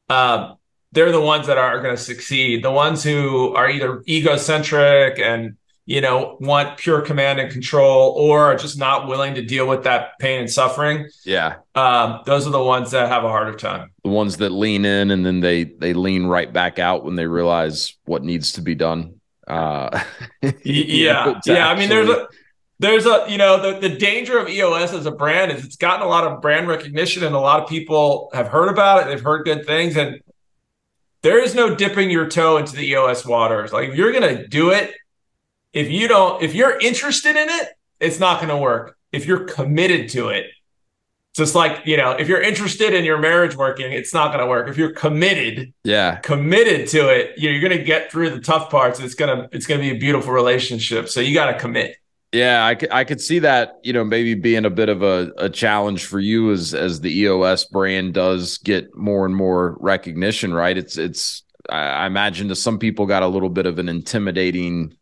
uh, they're the ones that are, going to succeed. The ones who are either egocentric and you know want pure command and control, or are just not willing to deal with that pain and suffering. Yeah, um, those are the ones that have a harder time. The ones that lean in and then they they lean right back out when they realize what needs to be done. Uh, *laughs* yeah, *laughs* yeah. I mean, there's a there's a you know the, the danger of eos as a brand is it's gotten a lot of brand recognition and a lot of people have heard about it. They've heard good things. And there is no dipping your toe into the eos waters. Like if you're gonna do it if you don't if you're interested in it it's not gonna work. If you're committed to it just like you know if you're interested in your marriage working it's not going to work. If you're committed yeah. committed to it you're going to get through the tough parts. It's to it's going to be a beautiful relationship. So you got to commit yeah, I could, I could see that, you know, maybe being a bit of a, a challenge for you as as the EOS brand does get more and more recognition, right? It's it's I imagine to some people got a little bit of an intimidating,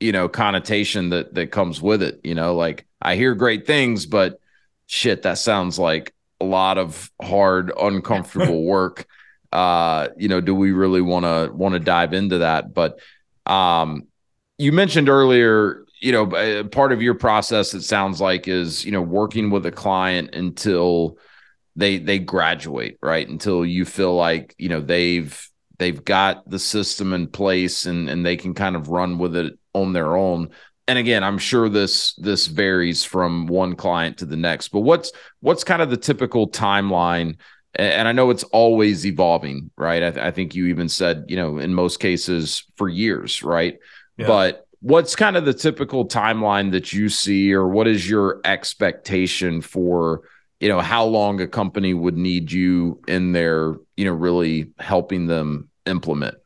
you know, connotation that that comes with it. You know, like I hear great things, but shit, that sounds like a lot of hard, uncomfortable *laughs* work. Uh, you know, do we really want to want to dive into that? But um, you mentioned earlier you know, part of your process, it sounds like, is you know working with a client until they they graduate, right? Until you feel like you know they've they've got the system in place and and they can kind of run with it on their own and again i'm sure this this varies from one client to the next but what's what's kind of the typical timeline and i know it's always evolving right i, th- I think you even said you know in most cases for years right yeah. but what's kind of the typical timeline that you see or what is your expectation for you know how long a company would need you in there you know really helping them implement?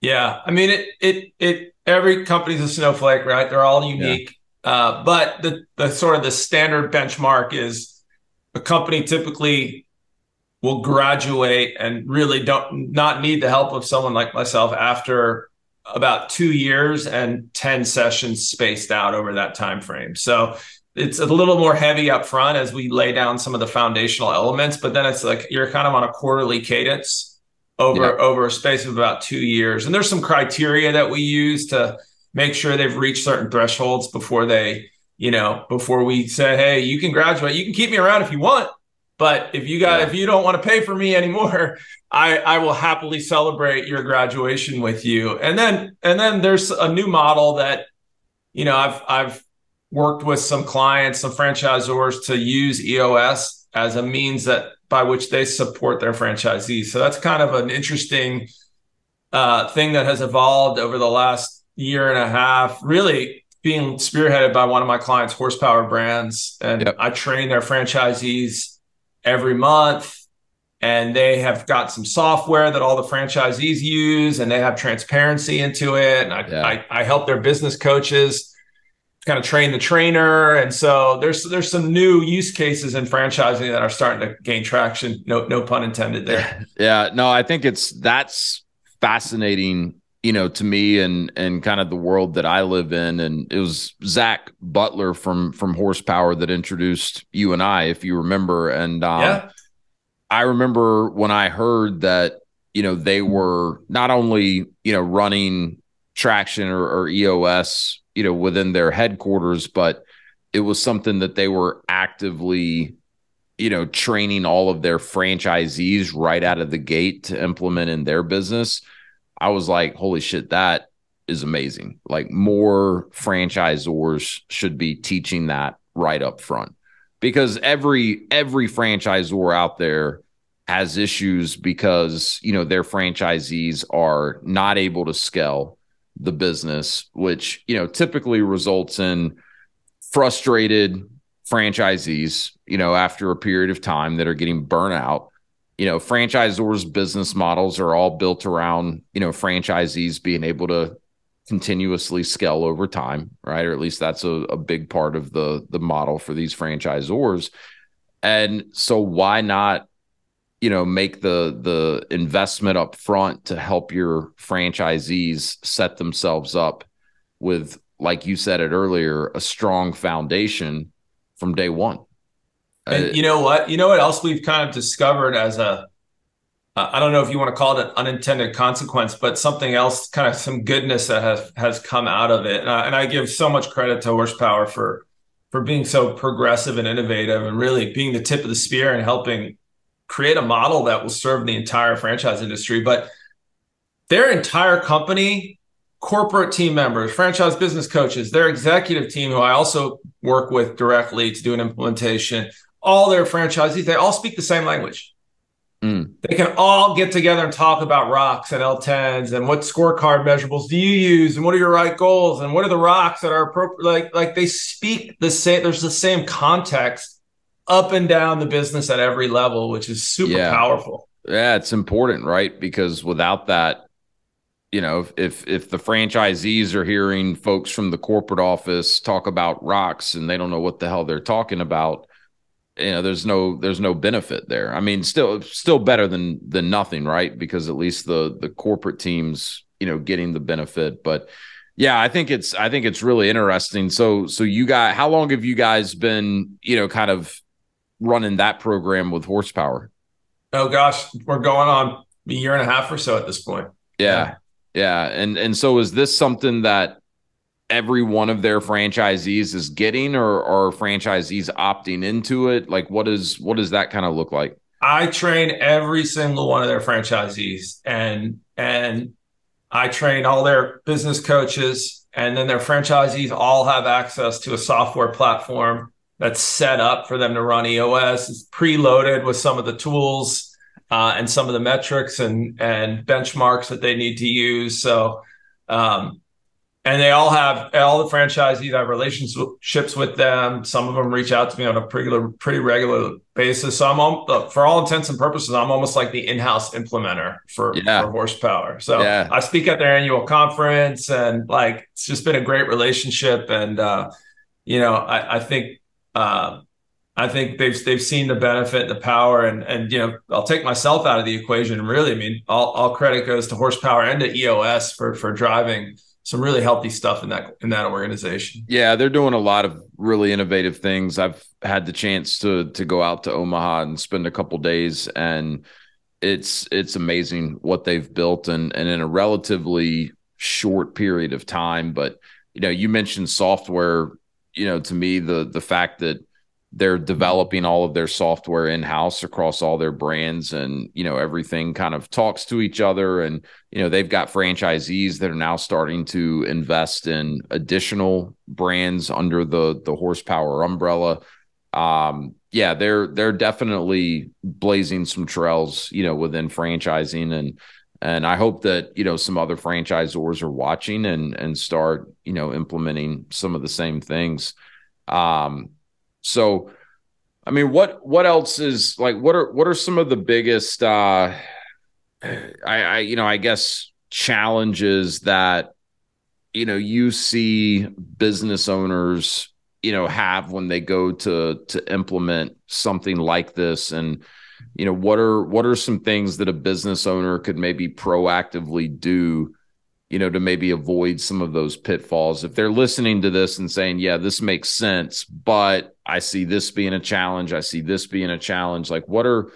Yeah i mean it it it every company's a snowflake right? They're all unique. Yeah. uh, but the the sort of the standard benchmark is a company typically will graduate and really don't not need the help of someone like myself after about two years and 10 sessions spaced out over that time frame so it's a little more heavy up front as we lay down some of the foundational elements, but then it's like you're kind of on a quarterly cadence over yeah. over a space of about two years. And there's some criteria that we use to make sure they've reached certain thresholds before they, you know, before we say, hey, you can graduate. You can keep me around if you want, but if you got yeah. if you don't want to pay for me anymore, *laughs* I I will happily celebrate your graduation with you. And then and then there's a new model that you know I've I've worked with some clients, some franchisors to use EOS as a means that by which they support their franchisees. So that's kind of an interesting uh, thing that has evolved over the last year and a half, really being spearheaded by one of my clients, Horsepower Brands. And yep. I train their franchisees every month. And they have got some software that all the franchisees use, and they have transparency into it. And I, yeah. I, I help their business coaches kind of train the trainer. And so there's there's some new use cases in franchising that are starting to gain traction. No no pun intended there. *laughs* Yeah, no, I think it's that's fascinating, you know, to me and and kind of the world that I live in. And it was Zach Butler from from Horsepower that introduced you and I, if you remember. And um, yeah. I remember when I heard that, you know, they were not only, you know, running traction or, or EOS you know, within their headquarters, but it was something that they were actively, you know, training all of their franchisees right out of the gate to implement in their business. I was like, holy shit, that is amazing. Like more franchisors should be teaching that right up front because every every franchisor out there has issues because you know their franchisees are not able to scale the business, which, you know, typically results in frustrated franchisees, you know, after a period of time that are getting burnt out. You know, franchisors' business models are all built around, you know, franchisees being able to continuously scale over time, right? Or at least that's a, a big part of the the model for these franchisors. And so why not you know make the the investment up front to help your franchisees set themselves up with like you said it earlier a strong foundation from day one and you know what you know what else we've kind of discovered as a uh, don't know if you want to call it an unintended consequence, but something else, kind of some goodness that has has come out of it. And I, and I give so much credit to Horsepower for for being so progressive and innovative, and really being the tip of the spear and helping create a model that will serve the entire franchise industry. But their entire company, corporate team members, franchise business coaches, their executive team, who I also work with directly to do an implementation, all their franchisees, they all speak the same language. Mm. They can all get together and talk about rocks and L10s and what scorecard measurables do you use and what are your right goals and what are the rocks that are appropriate. Like, like they speak the same, there's the same context up and down the business at every level, which is super yeah. powerful. Yeah, it's important, right? Because without that, you know, if if the franchisees are hearing folks from the corporate office talk about rocks and they don't know what the hell they're talking about, you know, there's no there's no benefit there. I mean, still still better than than nothing, right? Because at least the the corporate teams, you know, getting the benefit, but yeah, I think it's I think it's really interesting. So so you got how long have you guys been, you know, kind of running that program with horsepower? Oh gosh, we're going on a year and a half or so at this point. Yeah. Yeah. And and so is this something that every one of their franchisees is getting or are franchisees opting into it? Like what is what does that kind of look like? I train every single one of their franchisees and and I train all their business coaches and then their franchisees all have access to a software platform that's set up for them to run EOS. It's preloaded with some of the tools uh, and some of the metrics and and benchmarks that they need to use. So um, and they all have all the franchisees have relationships with them. Some of them reach out to me on a pretty pretty regular basis. So I'm for all intents and purposes, I'm almost like the in-house implementer for, yeah. for horsepower. So yeah. I speak at their annual conference, and like it's just been a great relationship. And uh, you know, I, I think. Uh, I think they've they've seen the benefit, the power, and and you know I'll take myself out of the equation. And really, I mean, all, all credit goes to horsepower and to EOS for for driving some really healthy stuff in that in that organization. Yeah, they're doing a lot of really innovative things. I've had the chance to to go out to Omaha and spend a couple days and it's it's amazing what they've built and and in a relatively short period of time, but you know, you mentioned software, you know, to me the the fact that they're developing all of their software in house across all their brands and you know everything kind of talks to each other. And you know they've got franchisees that are now starting to invest in additional brands under the the horsepower umbrella. Um yeah they're they're definitely blazing some trails you know within franchising. And and I hope that you know some other franchisors are watching and and start you know implementing some of the same things. Um so, I mean, what what else is like? What are what are some of the biggest? uh I, I you know, I guess challenges that you know you see business owners you know have when they go to to implement something like this and you know what are what are some things that a business owner could maybe proactively do you know, to maybe avoid some of those pitfalls. If they're listening to this and saying, yeah, this makes sense, but I see this being a challenge, I see this being a challenge, like what are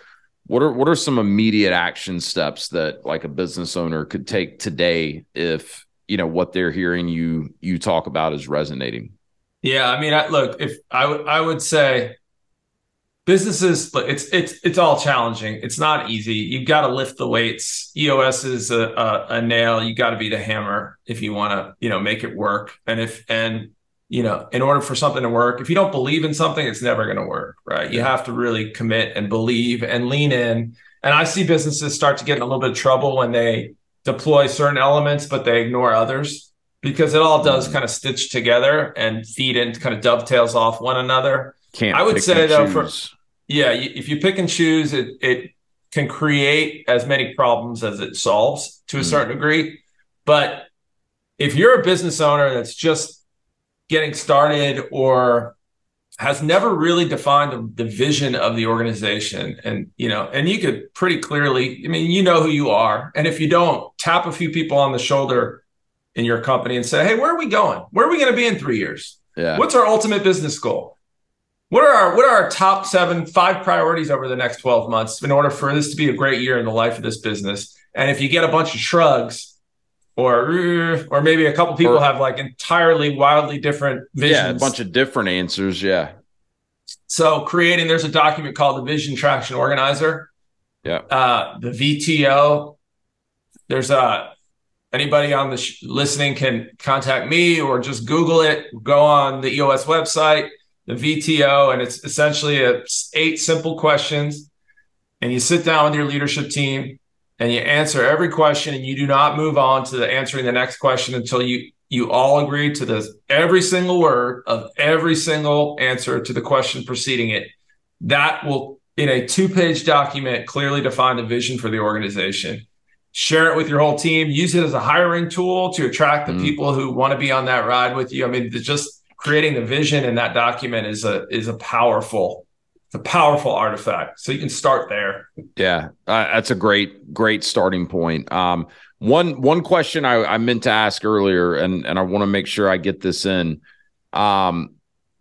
what are what are some immediate action steps that like a business owner could take today if, you know, what they're hearing you you talk about is resonating? Yeah, I mean, I, look, if I would I would say businesses but it's it's it's all challenging. It's not easy. You've got to lift the weights. Eos is a, a, a nail. You got to be the hammer if you want to you know make it work. And if and you know in order for something to work if you don't believe in something it's never going to work right? You have to really commit and believe and lean in. And i see businesses start to get in a little bit of trouble when they deploy certain elements but they ignore others because it all does mm-hmm. kind of stitch together and feed and kind of dovetails off one another can't. I would say though, for yeah, if you pick and choose, it it can create as many problems as it solves to a mm. certain degree. But if you're a business owner that's just getting started or has never really defined the, the, vision of the organization and you know and you could pretty clearly i mean you know who you are and if you don't tap a few people on the shoulder in your company and say hey where are we going where are we going to be in three years yeah what's our ultimate business goal what are our what are our top seven, five priorities over the next 12 months in order for this to be a great year in the life of this business? And if you get a bunch of shrugs, or or maybe a couple people or, have like entirely wildly different visions. Yeah, a bunch of different answers. Yeah. So creating there's a document called the Vision Traction Organizer. Yeah. Uh, the VTO. There's a anybody on the sh- listening can contact me or just Google it. Go on the EOS website the VTO, and it's essentially a, eight simple questions. And you sit down with your leadership team and you answer every question, and you do not move on to the answering the next question until you you all agree to this every single word of every single answer to the question preceding it. That will, in a two page document, clearly define the vision for the organization. Share it with your whole team. Use it as a hiring tool to attract the mm. people who want to be on that ride with you. I mean, just creating the vision in that document is a is a powerful a powerful artifact. So you can start there. Yeah uh, that's a great great starting point. Um, one one question I, I meant to ask earlier and and i want to make sure i get this in. Um,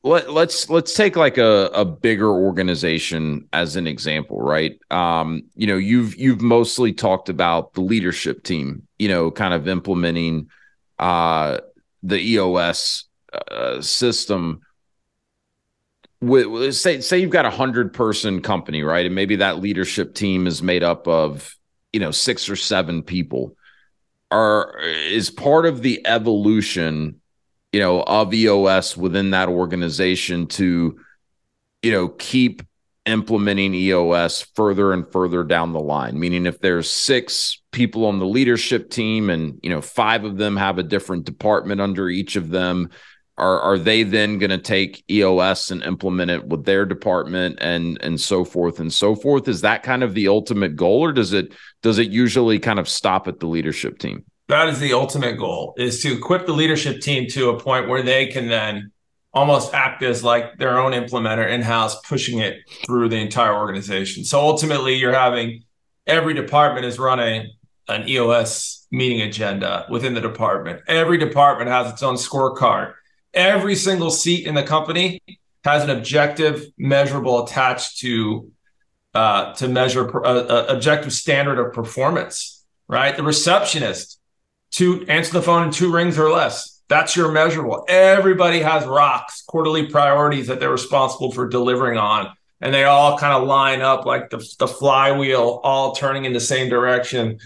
let, let's let's take like a, a bigger organization as an example right? Um, you know you've you've mostly talked about the leadership team you know kind of implementing uh, the eos uh, system with, say say you've got a hundred person company, right? And maybe that leadership team is made up of you know six or seven people. Are is part of the evolution, you know, of EOS within that organization to, you know, keep implementing EOS further and further down the line. Meaning, if there's six people on the leadership team, and you know, five of them have a different department under each of them are are they then going to take EOS and implement it with their department and and so forth and so forth? Is that kind of the ultimate goal, or does it does it usually kind of stop at the leadership team? That is the ultimate goal: is to equip the leadership team to a point where they can then almost act as like their own implementer in house, pushing it through the entire organization. So ultimately, you're having every department is running an EOS meeting agenda within the department. Every department has its own scorecard every single seat in the company has an objective measurable attached to uh, to measure uh, uh, objective standard of performance right? The receptionist to answer the phone in two rings or less. That's your measurable. Everybody has rocks quarterly priorities that they're responsible for delivering on and they all kind of line up like the, the flywheel all turning in the same direction.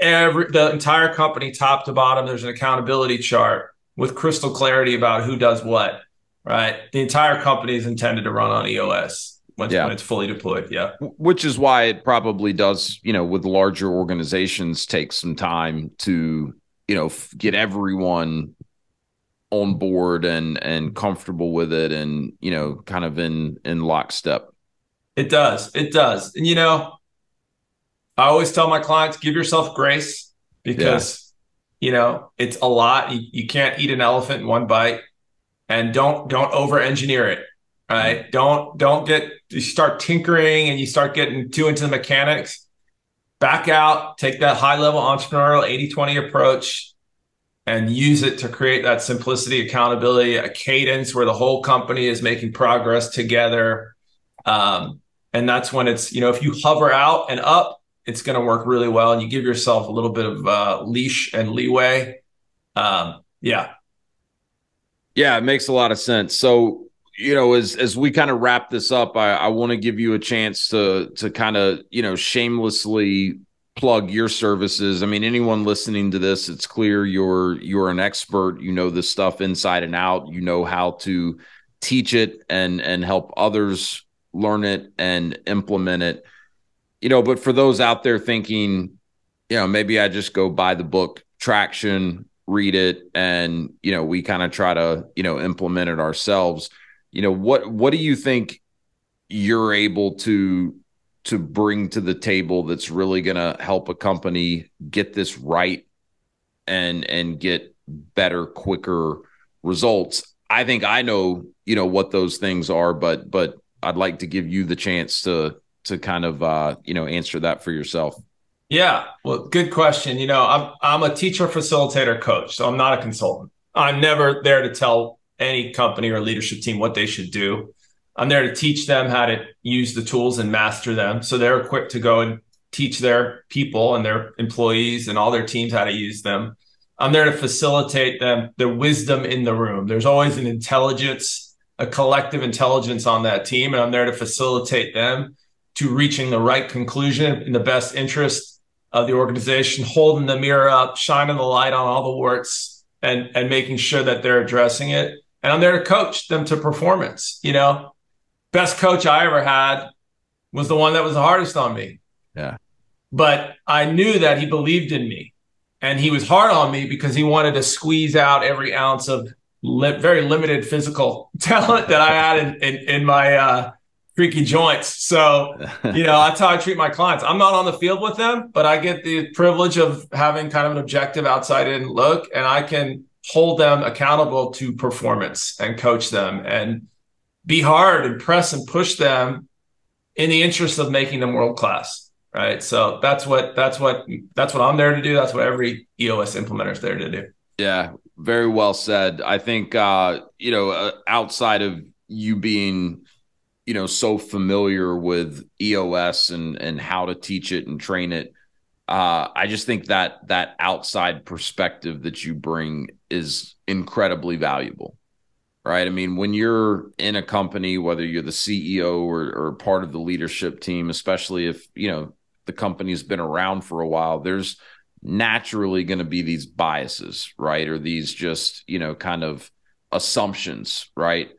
Every the entire company top to bottom there's an accountability chart with crystal clarity about who does what, right? The entire company is intended to run on EOS when, yeah. when it's fully deployed. Yeah. Which is why it probably does, you know, with larger organizations take some time to, you know, f- get everyone on board and and comfortable with it and, you know, kind of in in lockstep. It does. It does. And you know, I always tell my clients give yourself grace because you know it's a lot. You, you can't eat an elephant in one bite. And don't don't over engineer it right? Mm-hmm. don't don't get you start tinkering and you start getting too into the mechanics. Back out take that high level entrepreneurial 80-20 approach and use it to create that simplicity accountability a cadence where the whole company is making progress together. Um, and that's when it's you know if you hover out and up it's going to work really well, and you give yourself a little bit of uh, leash and leeway. Um, yeah, yeah, it makes a lot of sense. So you know, as as we kind of wrap this up, I, I want to give you a chance to to kind of you know shamelessly plug your services. I mean, anyone listening to this, it's clear you're you're an expert. You know this stuff inside and out. You know how to teach it and and help others learn it and implement it you know, but for those out there thinking, you know, maybe I just go buy the book Traction, read it, and you know, we kind of try to, you know, implement it ourselves. You know, what what do you think you're able to to bring to the table that's really going to help a company get this right and and get better, quicker results? I think I know, you know, what those things are, but but I'd like to give you the chance to to kind of uh, you know answer that for yourself? Yeah, well, good question. You know, I'm I'm a teacher, facilitator, coach, so I'm not a consultant. I'm never there to tell any company or leadership team what they should do. I'm there to teach them how to use the tools and master them, so they're equipped to go and teach their people and their employees and all their teams how to use them. I'm there to facilitate them the wisdom in the room. There's always an intelligence, a collective intelligence on that team, and I'm there to facilitate them to reaching the right conclusion in the best interest of the organization, holding the mirror up, shining the light on all the warts, and and making sure that they're addressing it. And I'm there to coach them to performance. You know, best coach I ever had was the one that was the hardest on me. Yeah. But I knew that he believed in me, and he was hard on me because he wanted to squeeze out every ounce of li- very limited physical *laughs* talent that I had in in, in my uh, creaky joints. So, *laughs* you know, that's how I treat my clients. I'm not on the field with them, but I get the privilege of having kind of an objective outside in look, and I can hold them accountable to performance and coach them and be hard and press and push them in the interest of making them world class. Right. So that's what that's what that's what I'm there to do. That's what every EOS implementer is there to do. Yeah, very well said. I think uh, you know, uh, outside of you being you know so familiar with EOS and and how to teach it and train it. Uh, I just think that that outside perspective that you bring is incredibly valuable. right? I mean, when you're in a company, whether you're the CEO or, or part of the leadership team, especially if, you know, the company's been around for a while, there's naturally going to be these biases, right? Or these just, you know, kind of assumptions, right?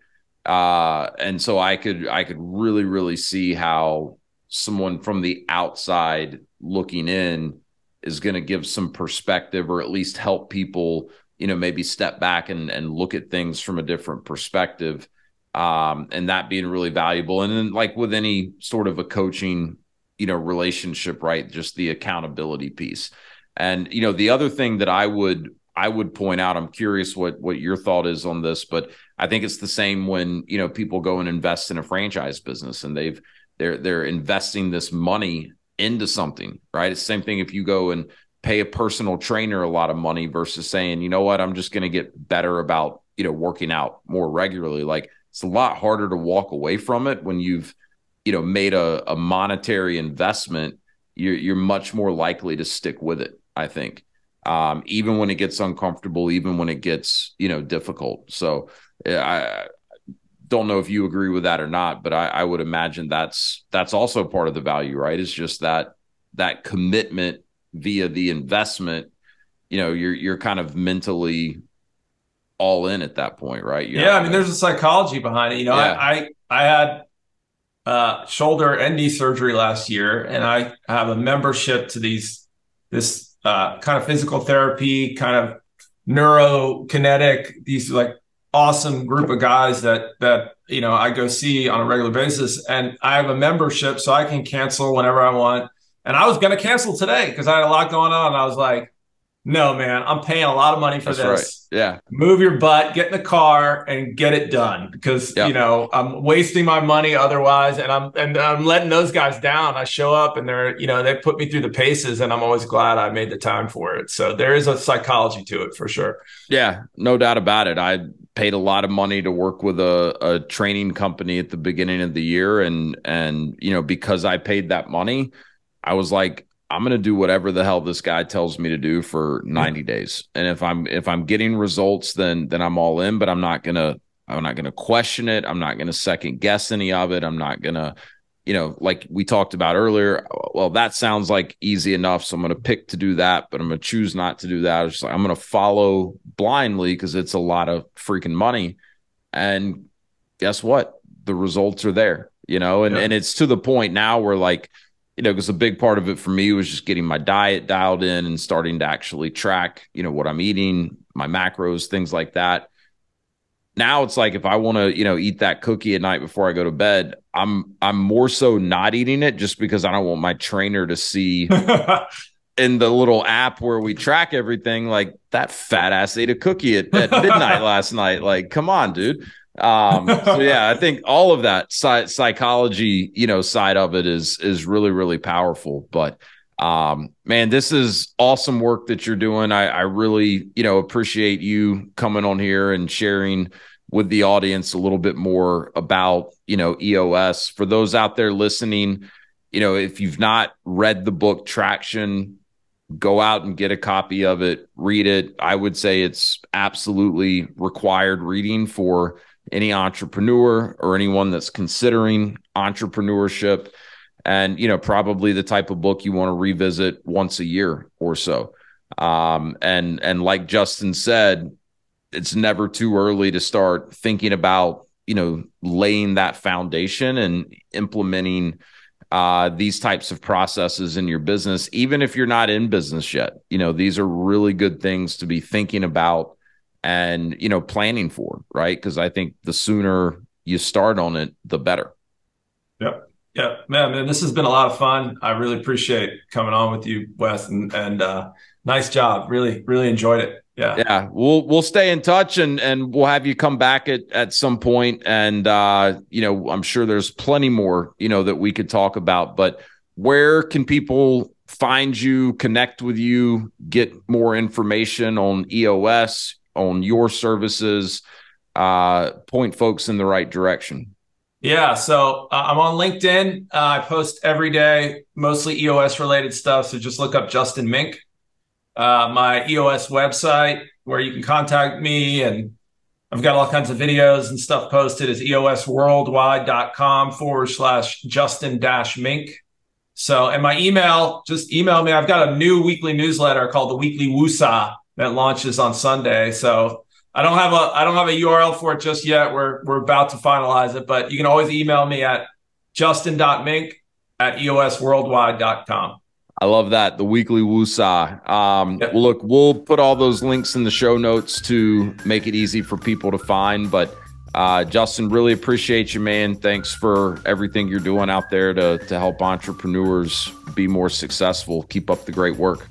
Uh, and so I could I could really really see how someone from the outside looking in is going to give some perspective or at least help people you know maybe step back and and look at things from a different perspective um, and that being really valuable. And then like with any sort of a coaching you know relationship right just the accountability piece. And you know the other thing that i would i would point out i'm curious what what your thought is on this but i think it's the same when you know people go and invest in a franchise business and they've they're they're investing this money into something right it's the same thing if you go and pay a personal trainer a lot of money versus saying, you know what, I'm just going to get better about, you know, working out more regularly. Like it's a lot harder to walk away from it when you've, you know, made a, a monetary investment. You're, you're much more likely to stick with it, I think. Um, even when it gets uncomfortable, even when it gets, you know, difficult. So I don't know if you agree with that or not, but I, I would imagine that's that's also part of the value, right? It's just that that commitment via the investment, you know, you're you're kind of mentally all in at that point, right? You're yeah, I mean, there's a psychology behind it. You know, yeah. I, I I had uh, shoulder and knee surgery last year, and I have a membership to these this uh, kind of physical therapy, kind of neurokinetic, these like awesome group of guys that that you know I go see on a regular basis, and I have a membership, so I can cancel whenever I want. And I was going to cancel today because I had a lot going on. I was like, no, man, I'm paying a lot of money for That's this. Right. Yeah. Move your butt, get in the car and get it done because, you know, I'm wasting my money otherwise. And I'm, and I'm letting those guys down. I show up and they're, you know, they put me through the paces and I'm always glad I made the time for it. So there is a psychology to it for sure. Yeah, no doubt about it. I paid a lot of money to work with a, a training company at the beginning of the year. And, and, you know, because I paid that money, I was like, I'm going to do whatever the hell this guy tells me to do for 90 days. And if I'm if I'm getting results then then I'm all in, but I'm not going to I'm not going to question it. I'm not going to second guess any of it. I'm not going to you know, like we talked about earlier, well, that sounds like easy enough. So I'm going to pick to do that, but I'm going to choose not to do that. Like I'm going to follow blindly because it's a lot of freaking money. And guess what? The results are there, you know, and, yeah. and it's to the point now where like you know, because a big part of it for me was just getting my diet dialed in and starting to actually track, you know, what I'm eating, my macros, things like that. Now it's like if I want to, you know, eat that cookie at night before I go to bed, I'm I'm more so not eating it just because I don't want my trainer to see *laughs* in the little app where we track everything like that fat ass ate a cookie at, at midnight *laughs* last night. Like, come on, dude um *laughs* so yeah i think all of that psychology you know side of it is is really really powerful. But um man this is awesome work that you're doing. I i really you know appreciate you coming on here and sharing with the audience a little bit more about you know eos for those out there listening you know if you've not read the book traction go out and get a copy of it read it. I would say it's absolutely required reading for any entrepreneur or anyone that's considering entrepreneurship. And you know probably the type of book you want to revisit once a year or so. Um, and and like justin said it's never too early to start thinking about you know laying that foundation and implementing uh, these types of processes in your business even if you're not in business yet. You know these are really good things to be thinking about and you know planning for right? Because i think the sooner you start on it the better. Yep. Yeah man, man this has been a lot of fun. I really appreciate coming on with you wes and, and uh, nice job. Really really enjoyed it. Yeah. Yeah we'll we'll stay in touch and and we'll have you come back at at some point and uh you know i'm sure there's plenty more you know that we could talk about but where can people find you connect with you get more information on eos on your services, uh, point folks in the right direction? Yeah, so uh, I'm on LinkedIn. Uh, I post every day, mostly EOS related stuff. So just look up Justin Mink, uh, my EOS website, where you can contact me and I've got all kinds of videos and stuff posted is eosworldwide.com forward slash Justin dash Mink. So, and my email, just email me. I've got a new weekly newsletter called the Weekly That launches on Sunday. So I don't have a I don't have a URL for it just yet. We're we're about to finalize it, but you can always email me at justin.mink at eosworldwide.com. I love that. The weekly woosah. Um, yep. Look, we'll put all those links in the show notes to make it easy for people to find. But uh, Justin, really appreciate you, man. Thanks for everything you're doing out there to, to help entrepreneurs be more successful. Keep up the great work.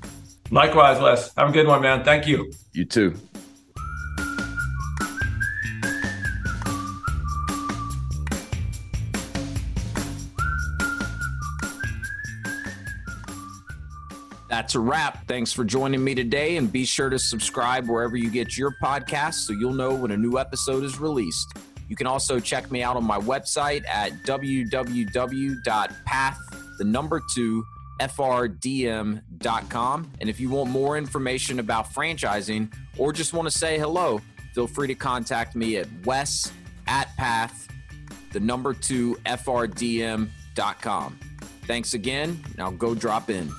Likewise, Les. Have a good one, man. Thank you. You too. That's a wrap. Thanks for joining me today, and be sure to subscribe wherever you get your podcasts so you'll know when a new episode is released. You can also check me out on my website at www.path, the number two, frdm.com. And if you want more information about franchising or just want to say hello, feel free to contact me at wes at path, the number two, frdm.com. Thanks again. Now go drop in.